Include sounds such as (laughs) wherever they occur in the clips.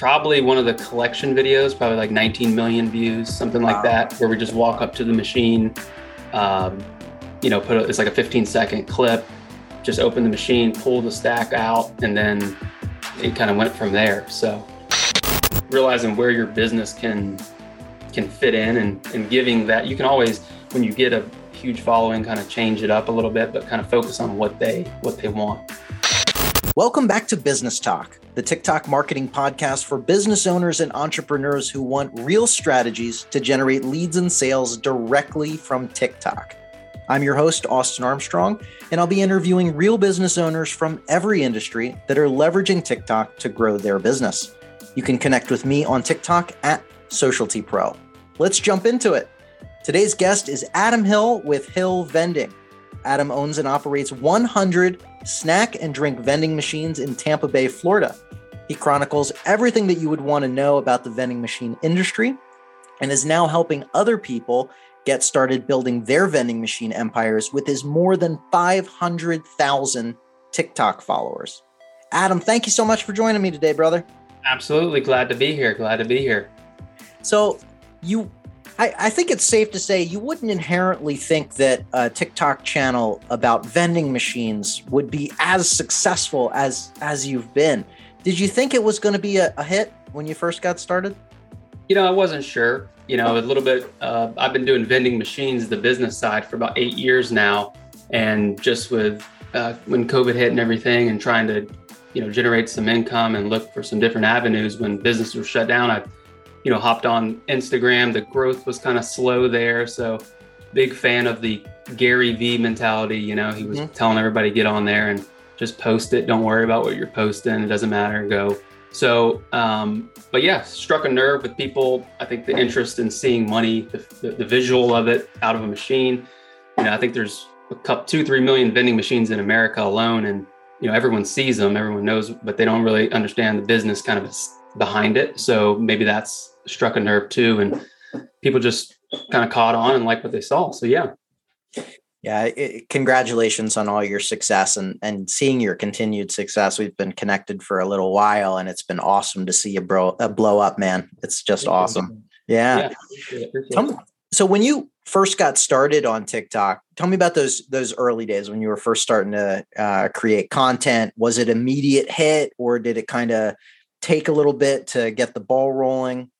probably one of the collection videos, probably like 19 million views, something like wow. that, where we just walk up to the machine, um, you know, put a, it's like a 15 second clip, just open the machine, pull the stack out, and then it kind of went from there. So realizing where your business can can fit in and, and giving that you can always when you get a huge following kind of change it up a little bit but kind of focus on what they what they want welcome back to business talk the tiktok marketing podcast for business owners and entrepreneurs who want real strategies to generate leads and sales directly from tiktok i'm your host austin armstrong and i'll be interviewing real business owners from every industry that are leveraging tiktok to grow their business you can connect with me on tiktok at Socialty Pro. Let's jump into it. Today's guest is Adam Hill with Hill Vending. Adam owns and operates 100 snack and drink vending machines in Tampa Bay, Florida. He chronicles everything that you would want to know about the vending machine industry and is now helping other people get started building their vending machine empires with his more than 500,000 TikTok followers. Adam, thank you so much for joining me today, brother. Absolutely glad to be here. Glad to be here. So you I, I, think it's safe to say you wouldn't inherently think that a TikTok channel about vending machines would be as successful as as you've been. Did you think it was going to be a, a hit when you first got started? You know, I wasn't sure. You know, a little bit. Uh, I've been doing vending machines, the business side, for about eight years now, and just with uh, when COVID hit and everything, and trying to, you know, generate some income and look for some different avenues when business was shut down. I you know, hopped on Instagram. The growth was kind of slow there. So big fan of the Gary V mentality. You know, he was mm-hmm. telling everybody get on there and just post it. Don't worry about what you're posting. It doesn't matter. Go. So, um, but yeah, struck a nerve with people. I think the interest in seeing money, the, the, the visual of it out of a machine. You know, I think there's a couple, two, three million vending machines in America alone, and you know, everyone sees them, everyone knows, but they don't really understand the business kind of behind it. So maybe that's struck a nerve too, and people just kind of caught on and liked what they saw. So yeah. Yeah, it, congratulations on all your success and and seeing your continued success. We've been connected for a little while, and it's been awesome to see you bro uh, blow up, man. It's just awesome. Yeah. yeah appreciate appreciate me, so when you first got started on TikTok, tell me about those those early days when you were first starting to uh, create content. Was it immediate hit, or did it kind of take a little bit to get the ball rolling?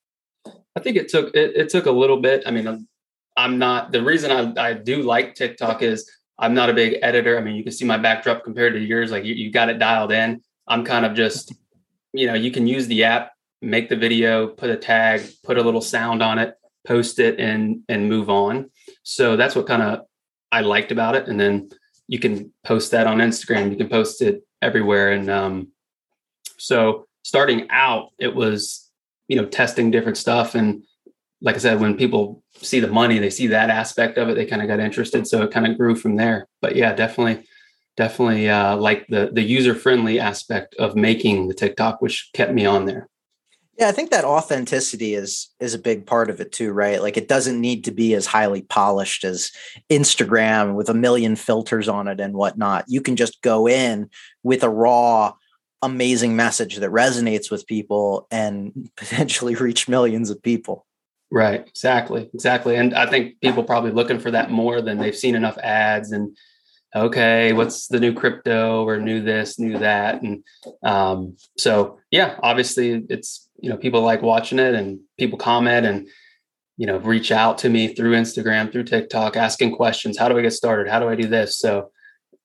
I think it took it, it took a little bit. I mean, I'm, I'm not the reason I, I do like TikTok is I'm not a big editor. I mean, you can see my backdrop compared to yours. Like you, you got it dialed in. I'm kind of just, (laughs) you know, you can use the app, make the video, put a tag, put a little sound on it, post it, and and move on. So that's what kind of I liked about it. And then you can post that on Instagram. You can post it everywhere. And um, so starting out, it was you know testing different stuff and like i said when people see the money they see that aspect of it they kind of got interested so it kind of grew from there but yeah definitely definitely uh, like the the user friendly aspect of making the tiktok which kept me on there yeah i think that authenticity is is a big part of it too right like it doesn't need to be as highly polished as instagram with a million filters on it and whatnot you can just go in with a raw amazing message that resonates with people and (laughs) potentially reach millions of people. Right, exactly, exactly. And I think people probably looking for that more than they've seen enough ads and okay, what's the new crypto or new this, new that, and um, so yeah, obviously it's you know people like watching it and people comment and you know reach out to me through Instagram, through TikTok, asking questions. How do I get started? How do I do this? So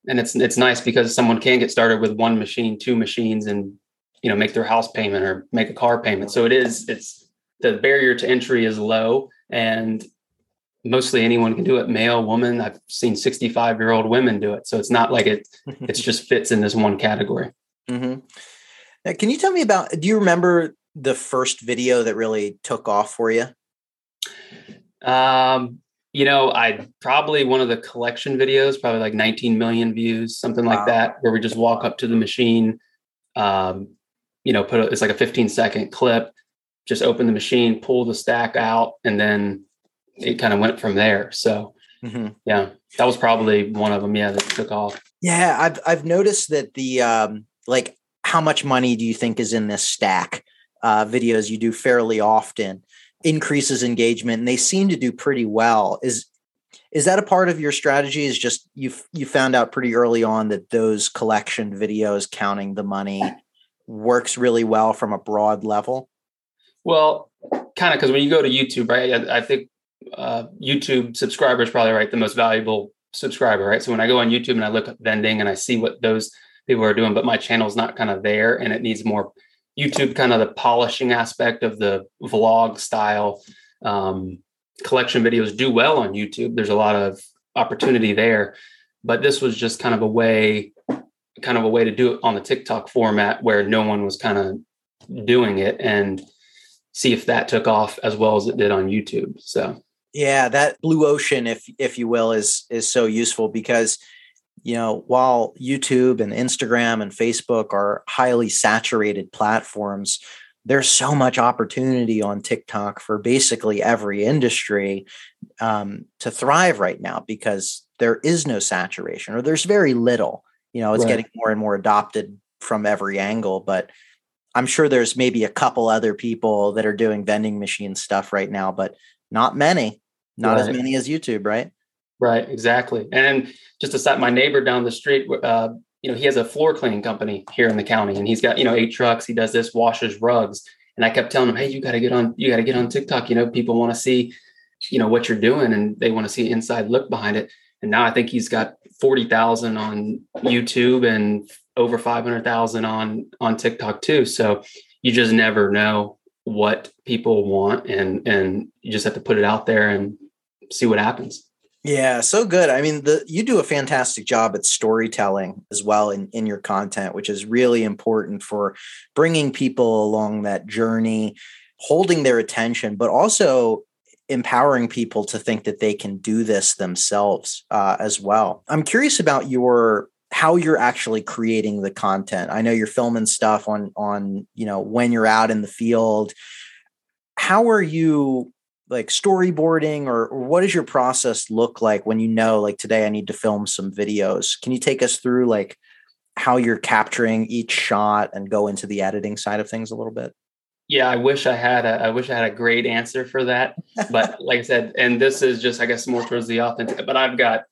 and it's it's nice because someone can get started with one machine, two machines, and you know make their house payment or make a car payment. So it is it's the barrier to entry is low, and mostly anyone can do it. Male, woman. I've seen sixty five year old women do it. So it's not like it (laughs) it's just fits in this one category. Mm-hmm. Now, can you tell me about? Do you remember the first video that really took off for you? Um, you know, I probably one of the collection videos, probably like 19 million views, something wow. like that, where we just walk up to the machine, um, you know, put a, it's like a 15 second clip, just open the machine, pull the stack out, and then it kind of went from there. So, mm-hmm. yeah, that was probably one of them. Yeah, that took off. Yeah, I've I've noticed that the um, like how much money do you think is in this stack? uh, videos you do fairly often increases engagement and they seem to do pretty well is is that a part of your strategy is just you you found out pretty early on that those collection videos counting the money works really well from a broad level well kind of because when you go to youtube right i, I think uh, youtube subscribers probably right the most valuable subscriber right so when i go on youtube and i look at vending and i see what those people are doing but my channel's not kind of there and it needs more YouTube kind of the polishing aspect of the vlog style um, collection videos do well on YouTube. There's a lot of opportunity there, but this was just kind of a way, kind of a way to do it on the TikTok format where no one was kind of doing it and see if that took off as well as it did on YouTube. So yeah, that blue ocean, if if you will, is is so useful because you know, while YouTube and Instagram and Facebook are highly saturated platforms, there's so much opportunity on TikTok for basically every industry um, to thrive right now because there is no saturation or there's very little. You know, it's right. getting more and more adopted from every angle, but I'm sure there's maybe a couple other people that are doing vending machine stuff right now, but not many, not right. as many as YouTube, right? Right, exactly. And just to set my neighbor down the street, uh, you know, he has a floor cleaning company here in the county, and he's got you know eight trucks. He does this, washes rugs, and I kept telling him, "Hey, you got to get on, you got to get on TikTok. You know, people want to see, you know, what you're doing, and they want to see inside look behind it." And now I think he's got forty thousand on YouTube and over five hundred thousand on on TikTok too. So you just never know what people want, and and you just have to put it out there and see what happens. Yeah, so good. I mean, the you do a fantastic job at storytelling as well in in your content, which is really important for bringing people along that journey, holding their attention, but also empowering people to think that they can do this themselves uh, as well. I'm curious about your how you're actually creating the content. I know you're filming stuff on on you know when you're out in the field. How are you like storyboarding or, or, what does your process look like when you know like today i need to film some videos? Can you take us through like how you're capturing each shot and go into the editing side of things a little bit? Yeah i wish i had a i wish i had a great answer for that but (laughs) like i said and this is just i guess more towards the authentic but i've got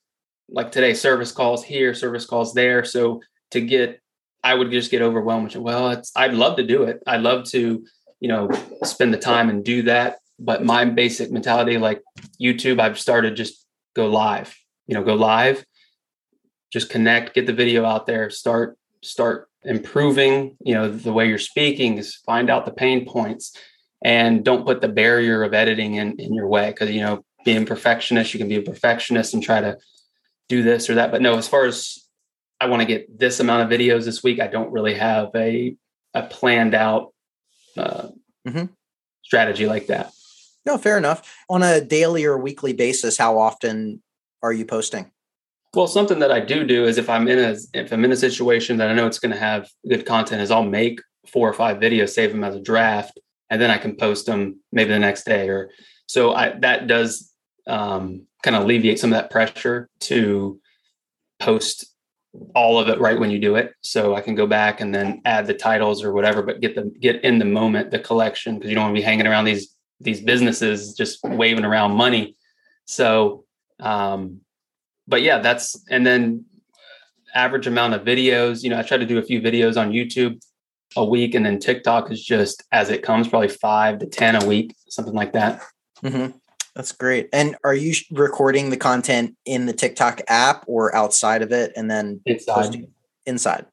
like today service calls here service calls there so to get i would just get overwhelmed with well it's i'd love to do it. I'd love to you know spend the time and do that but my basic mentality, like YouTube, I've started just go live, you know, go live, just connect, get the video out there, start, start improving, you know, the way you're speaking is find out the pain points and don't put the barrier of editing in, in your way. Cause, you know, being perfectionist, you can be a perfectionist and try to do this or that. But no, as far as I want to get this amount of videos this week, I don't really have a, a planned out uh, mm-hmm. strategy like that. No, fair enough. On a daily or weekly basis, how often are you posting? Well, something that I do do is if I'm in a if I'm in a situation that I know it's going to have good content, is I'll make four or five videos, save them as a draft, and then I can post them maybe the next day. Or so I that does um, kind of alleviate some of that pressure to post all of it right when you do it. So I can go back and then add the titles or whatever, but get the get in the moment the collection because you don't want to be hanging around these these businesses just waving around money. So, um, but yeah, that's and then average amount of videos. You know, I try to do a few videos on YouTube a week, and then TikTok is just as it comes, probably five to ten a week, something like that. Mm-hmm. That's great. And are you recording the content in the TikTok app or outside of it, and then inside? Inside.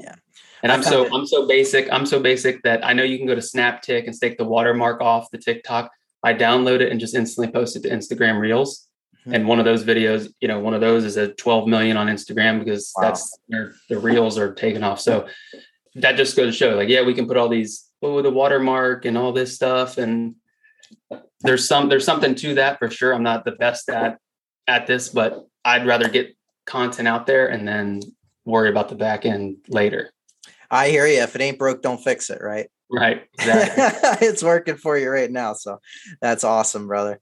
Yeah. And I'm so it. I'm so basic. I'm so basic that I know you can go to SnapTik and take the watermark off the TikTok. I download it and just instantly post it to Instagram Reels. Mm-hmm. And one of those videos, you know, one of those is at 12 million on Instagram because wow. that's where the reels are taken off. So that just goes to show, like, yeah, we can put all these oh the watermark and all this stuff, and there's some there's something to that for sure. I'm not the best at at this, but I'd rather get content out there and then worry about the back end later. I hear you. If it ain't broke, don't fix it. Right. Right. Exactly. (laughs) it's working for you right now. So that's awesome, brother.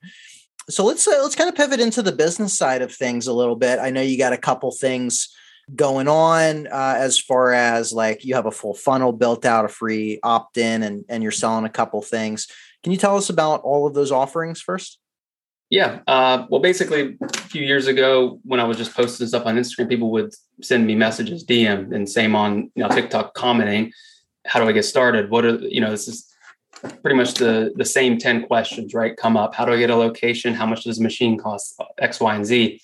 So let's uh, let's kind of pivot into the business side of things a little bit. I know you got a couple things going on uh, as far as like you have a full funnel built out, a free opt in, and, and you're selling a couple things. Can you tell us about all of those offerings first? Yeah. Uh, well, basically, a few years ago, when I was just posting stuff on Instagram, people would send me messages, DM, and same on you know TikTok commenting. How do I get started? What are you know? This is pretty much the the same ten questions, right? Come up. How do I get a location? How much does a machine cost? X, Y, and Z.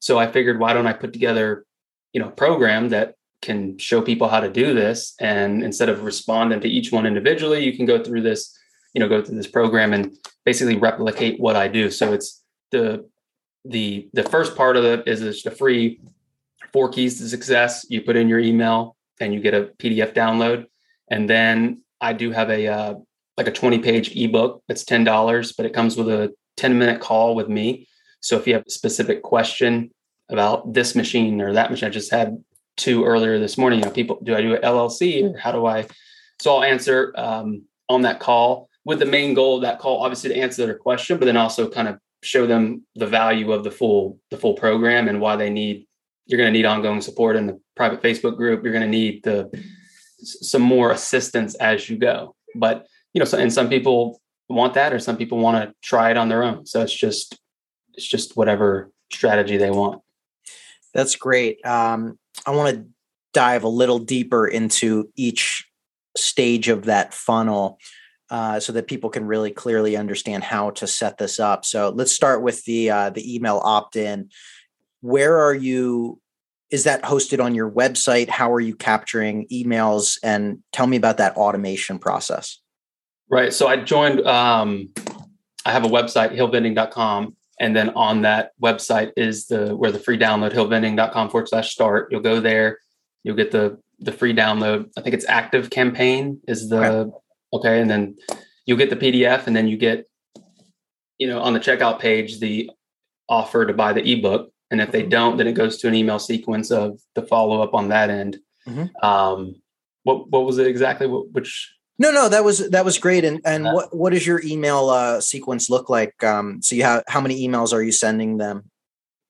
So I figured, why don't I put together, you know, a program that can show people how to do this, and instead of responding to each one individually, you can go through this you know go through this program and basically replicate what I do. So it's the the the first part of it is it's a free four keys to success. You put in your email and you get a PDF download, and then I do have a uh, like a 20 page ebook that's ten dollars, but it comes with a 10 minute call with me. So if you have a specific question about this machine or that machine, I just had two earlier this morning. You know, people, do I do an LLC or how do I? So I'll answer um, on that call with the main goal of that call, obviously to answer their question, but then also kind of show them the value of the full the full program and why they need you're going to need ongoing support in the private Facebook group. You're going to need the some more assistance as you go. But you know, so, and some people want that, or some people want to try it on their own. So it's just it's just whatever strategy they want. That's great. Um, I want to dive a little deeper into each stage of that funnel uh, so that people can really clearly understand how to set this up. So let's start with the uh, the email opt-in. Where are you? Is that hosted on your website? How are you capturing emails? And tell me about that automation process. Right. So I joined. Um, I have a website, hillvending.com. And then on that website is the where the free download, hillvending.com forward slash start. You'll go there. You'll get the the free download. I think it's ActiveCampaign is the okay. Okay. And then you'll get the PDF and then you get, you know, on the checkout page, the offer to buy the ebook. And if they mm-hmm. don't, then it goes to an email sequence of the follow up on that end. Mm-hmm. Um, what, what was it exactly? Which, no, no, that was that was great. And and what what does your email uh, sequence look like? Um, so you have how many emails are you sending them?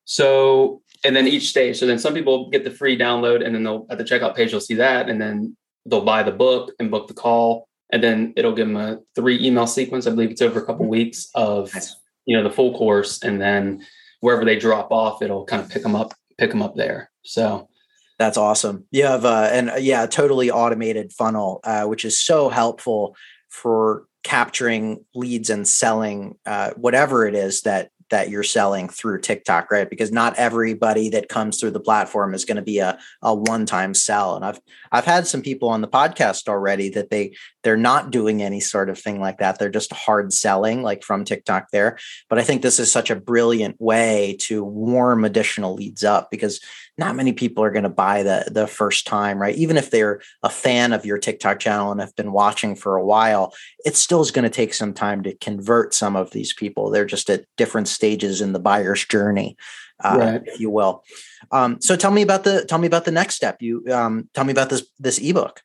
So and then each stage. So then some people get the free download, and then they'll at the checkout page you'll see that, and then they'll buy the book and book the call, and then it'll give them a three email sequence. I believe it's over a couple weeks of you know the full course, and then wherever they drop off, it'll kind of pick them up, pick them up there. So that's awesome. You have uh, and uh, yeah, totally automated funnel, uh, which is so helpful for capturing leads and selling uh, whatever it is that that you're selling through TikTok, right? Because not everybody that comes through the platform is going to be a, a one-time sell. And I've I've had some people on the podcast already that they they're not doing any sort of thing like that. They're just hard selling like from TikTok there. But I think this is such a brilliant way to warm additional leads up because not many people are going to buy the the first time, right? Even if they're a fan of your TikTok channel and have been watching for a while, it still is going to take some time to convert some of these people. They're just at different stages in the buyer's journey, uh, right. if you will. Um, so tell me about the tell me about the next step. You um, tell me about this this ebook.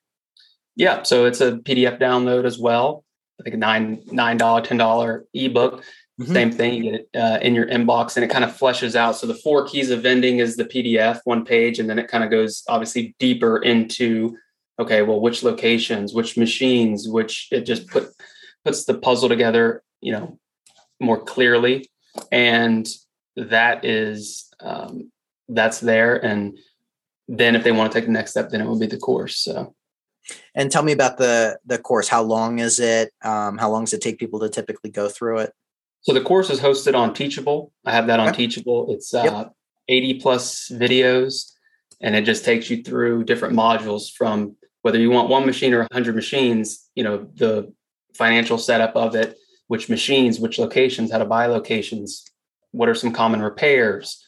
Yeah, so it's a PDF download as well. I think a nine nine dollar ten dollar ebook Mm-hmm. Same thing, you get it uh, in your inbox and it kind of fleshes out. So the four keys of vending is the PDF, one page, and then it kind of goes obviously deeper into okay, well, which locations, which machines, which it just put puts the puzzle together, you know, more clearly. And that is um, that's there. And then if they want to take the next step, then it will be the course. So and tell me about the the course. How long is it? Um, how long does it take people to typically go through it? So the course is hosted on Teachable. I have that on okay. Teachable. It's uh, yep. 80 plus videos, and it just takes you through different modules from whether you want one machine or 100 machines, you know, the financial setup of it, which machines, which locations, how to buy locations, what are some common repairs,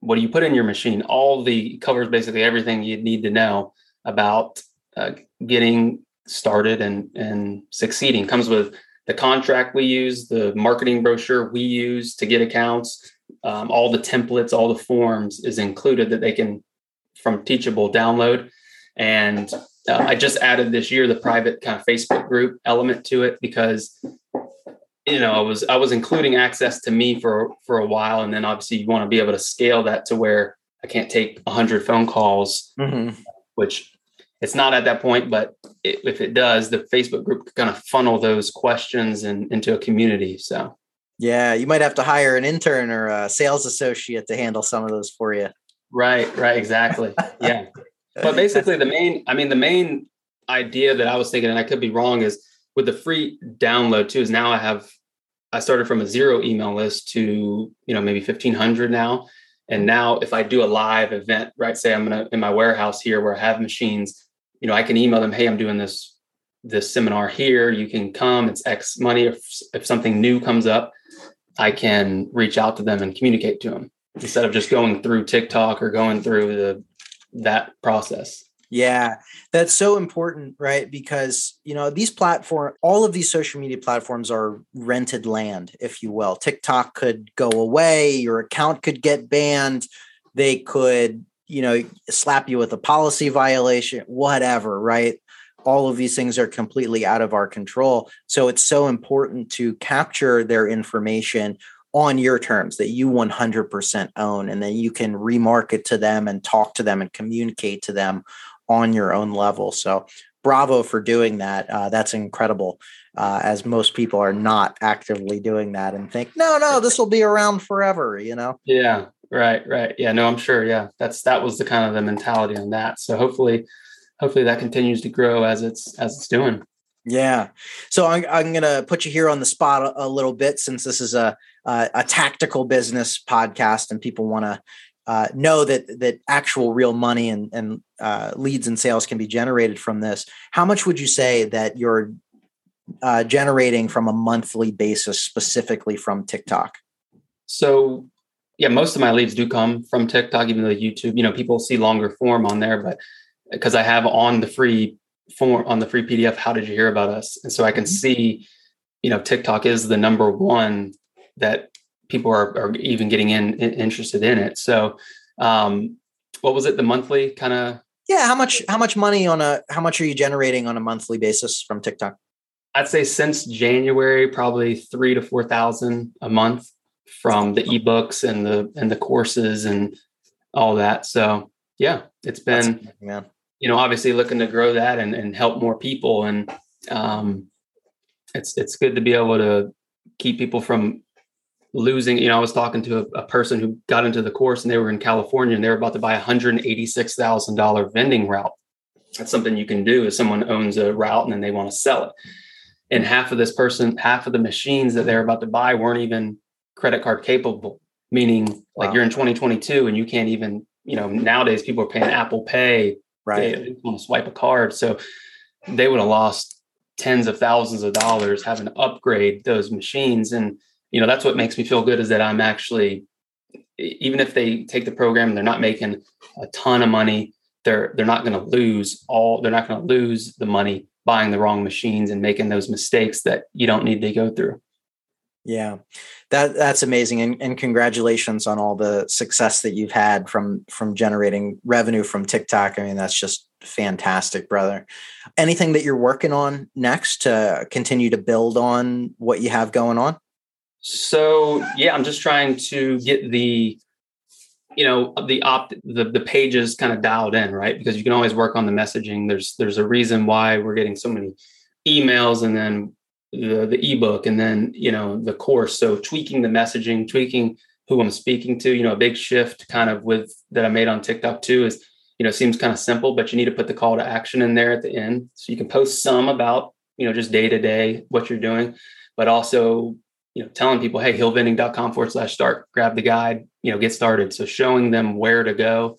what do you put in your machine? All the covers basically everything you need to know about uh, getting started and and succeeding. Comes with the contract we use, the marketing brochure we use to get accounts, um, all the templates, all the forms is included that they can from Teachable download. And uh, I just added this year the private kind of Facebook group element to it because you know I was I was including access to me for for a while, and then obviously you want to be able to scale that to where I can't take 100 phone calls, mm-hmm. which it's not at that point, but it, if it does, the Facebook group kind of funnel those questions and into a community. So, yeah, you might have to hire an intern or a sales associate to handle some of those for you. Right, right, exactly. yeah. (laughs) But basically, the main, I mean, the main idea that I was thinking, and I could be wrong, is with the free download too, is now I have, I started from a zero email list to, you know, maybe 1500 now. And mm-hmm. now if I do a live event, right, say I'm gonna in my warehouse here where I have machines, you know, I can email them, hey, I'm doing this this seminar here. You can come. It's X money. If if something new comes up, I can reach out to them and communicate to them instead of just going through TikTok or going through the that process. Yeah, that's so important, right? Because, you know, these platform all of these social media platforms are rented land, if you will. TikTok could go away, your account could get banned, they could you know, slap you with a policy violation, whatever, right? All of these things are completely out of our control. So it's so important to capture their information on your terms that you 100% own, and then you can remarket to them and talk to them and communicate to them on your own level. So bravo for doing that. Uh, that's incredible. Uh, as most people are not actively doing that and think, no, no, this will be around forever. You know? Yeah, Right, right. Yeah, no, I'm sure. Yeah, that's that was the kind of the mentality on that. So hopefully, hopefully that continues to grow as it's as it's doing. Yeah. So I'm I'm gonna put you here on the spot a, a little bit since this is a a, a tactical business podcast and people want to uh, know that that actual real money and and uh, leads and sales can be generated from this. How much would you say that you're uh, generating from a monthly basis specifically from TikTok? So yeah, most of my leads do come from TikTok, even though YouTube, you know, people see longer form on there, but because I have on the free form on the free PDF, how did you hear about us? And so I can mm-hmm. see, you know, TikTok is the number one that people are, are even getting in, in interested in it. So, um, what was it? The monthly kind of? Yeah. How much, how much money on a, how much are you generating on a monthly basis from TikTok? I'd say since January, probably three to 4,000 a month from the ebooks and the and the courses and all that. So yeah, it's been you know obviously looking to grow that and, and help more people and um, it's it's good to be able to keep people from losing. You know, I was talking to a, a person who got into the course and they were in California and they were about to buy a hundred eighty six thousand dollar vending route. That's something you can do if someone owns a route and then they want to sell it. And half of this person, half of the machines that they're about to buy weren't even credit card capable, meaning like you're in 2022 and you can't even, you know, nowadays people are paying Apple Pay. Right. They, want to swipe a card. So they would have lost tens of thousands of dollars having to upgrade those machines. And, you know, that's what makes me feel good is that I'm actually, even if they take the program and they're not making a ton of money, they're they're not going to lose all they're not going to lose the money buying the wrong machines and making those mistakes that you don't need to go through. Yeah, that that's amazing, and, and congratulations on all the success that you've had from from generating revenue from TikTok. I mean, that's just fantastic, brother. Anything that you're working on next to continue to build on what you have going on? So yeah, I'm just trying to get the you know the opt the, the pages kind of dialed in right? Because you can always work on the messaging. There's there's a reason why we're getting so many emails and then the, the ebook and then you know the course. So tweaking the messaging tweaking who i'm speaking to you know a big shift kind of with that i made on tiktok too is you know seems kind of simple but you need to put the call to action in there at the end. So you can post some about you know just day to day what you're doing but also you know telling people hey hillvending.com forward slash start grab the guide you know get started so showing them where to go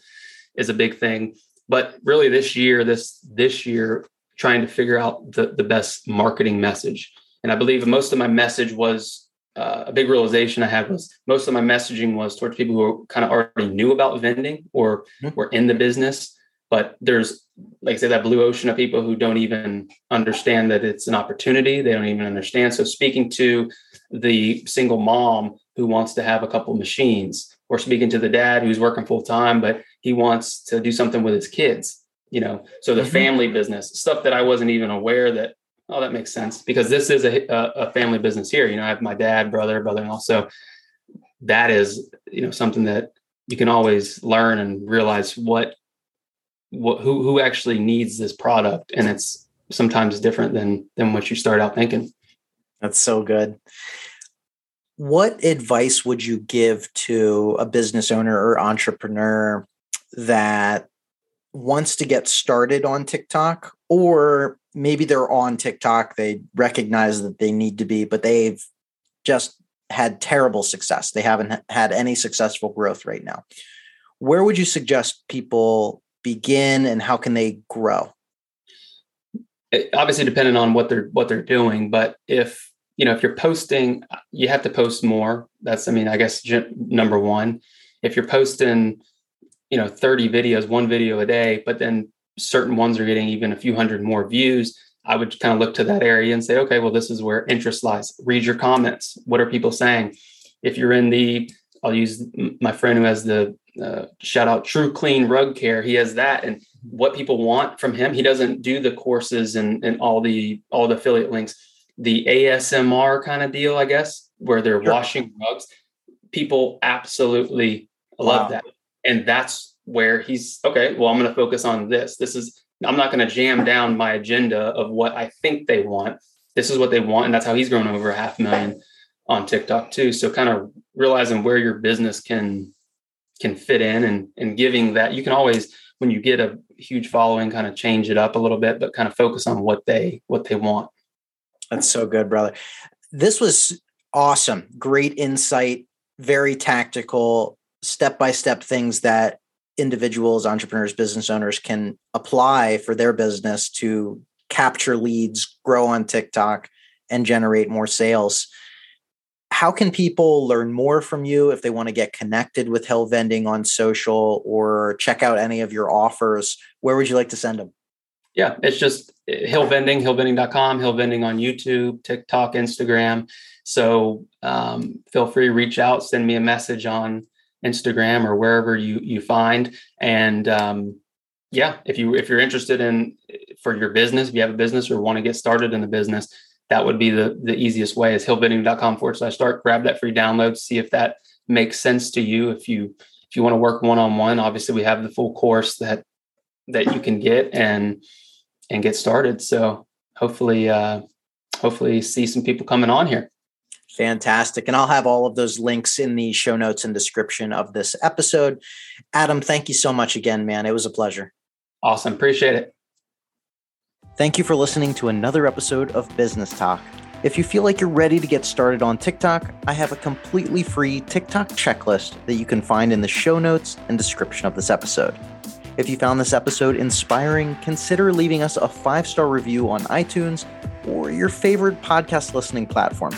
is a big thing but really this year this this year trying to figure out the, the best marketing message and I believe most of my message was uh, a big realization I had was most of my messaging was towards people who kind of already knew about vending or mm-hmm. were in the business. But there's, like I said, that blue ocean of people who don't even understand that it's an opportunity. They don't even understand. So speaking to the single mom who wants to have a couple machines, or speaking to the dad who's working full time, but he wants to do something with his kids, you know, so the mm-hmm. family business stuff that I wasn't even aware that oh, that makes sense because this is a, a family business here. You know, I have my dad, brother, brother-in-law. So that is, you know, something that you can always learn and realize what what who who actually needs this product and it's sometimes different than than what you start out thinking. That's so good. What advice would you give to a business owner or entrepreneur that wants to get started on TikTok? Or maybe they're on TikTok they recognize that they need to be but they've just had terrible success. They haven't had any successful growth right now. Where would you suggest people begin and how can they grow? It, obviously, depending on what they're what they're doing, but if you know if you're posting, you have to post more. That's I mean, I guess number one. If you're posting, you know, 30 videos, one video a day, but then certain ones are getting even a few hundred more views, I would kind of look to that area and say, okay, well, this is where interest lies. Read your comments. What are people saying? If you're in the, I'll use my friend who has the uh, shout out True Clean Rug Care. He has that, and what people want from him. He doesn't do the courses and and all the all the affiliate links. The ASMR kind of deal, I guess, where they're sure. washing rugs. People absolutely love wow. that, and that's where he's okay. Well, I'm going to focus on this. This is I'm not going to jam down my agenda of what I think they want. This is what they want, and that's how he's grown over a half million on TikTok too. So kind of realizing where your business can can fit in and and giving that you can always when you get a huge following kind of change it up a little bit but kind of focus on what they what they want. That's so good brother. This was awesome. Great insight very tactical step by step things that individuals entrepreneurs business owners can apply for their business to capture leads grow on tiktok and generate more sales how can people learn more from you if they want to get connected with Hill Vending on social or check out any of your offers? Where would you like to send them? Yeah, it's just eh, Hill Vending, hillvending.com, Hill Vending on YouTube, TikTok, Instagram. So um, feel free to reach out, send me a message on Instagram or wherever you you find. And um, yeah, if you if you're interested in eh, for your business, if you have a business or want to get started in the business, that would be the, the easiest way is hillvending.com forward slash start. Grab that free download, see if that makes sense to you. If you if you want to work one on one, obviously we have the full course that that you can get and and get started. So hopefully uh hopefully see some people coming on here. Fantastic. And I'll have all of those links in the show notes and description of this episode. Adam, thank you so much again, man. It was a pleasure. Awesome. Appreciate it. Thank you for listening to another episode of Business Talk. If you feel like you're ready to get started on TikTok, I have a completely free TikTok checklist that you can find in the show notes and description of this episode. If you found this episode inspiring, consider leaving us a five star review on iTunes or your favorite podcast listening platform.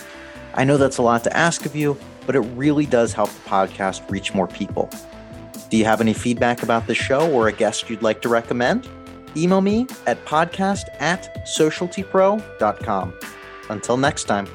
I know that's a lot to ask of you, but it really does help the podcast reach more people. Do you have any feedback about the show or a guest you'd like to recommend? Email me at podcast at socialtypro.com. Until next time.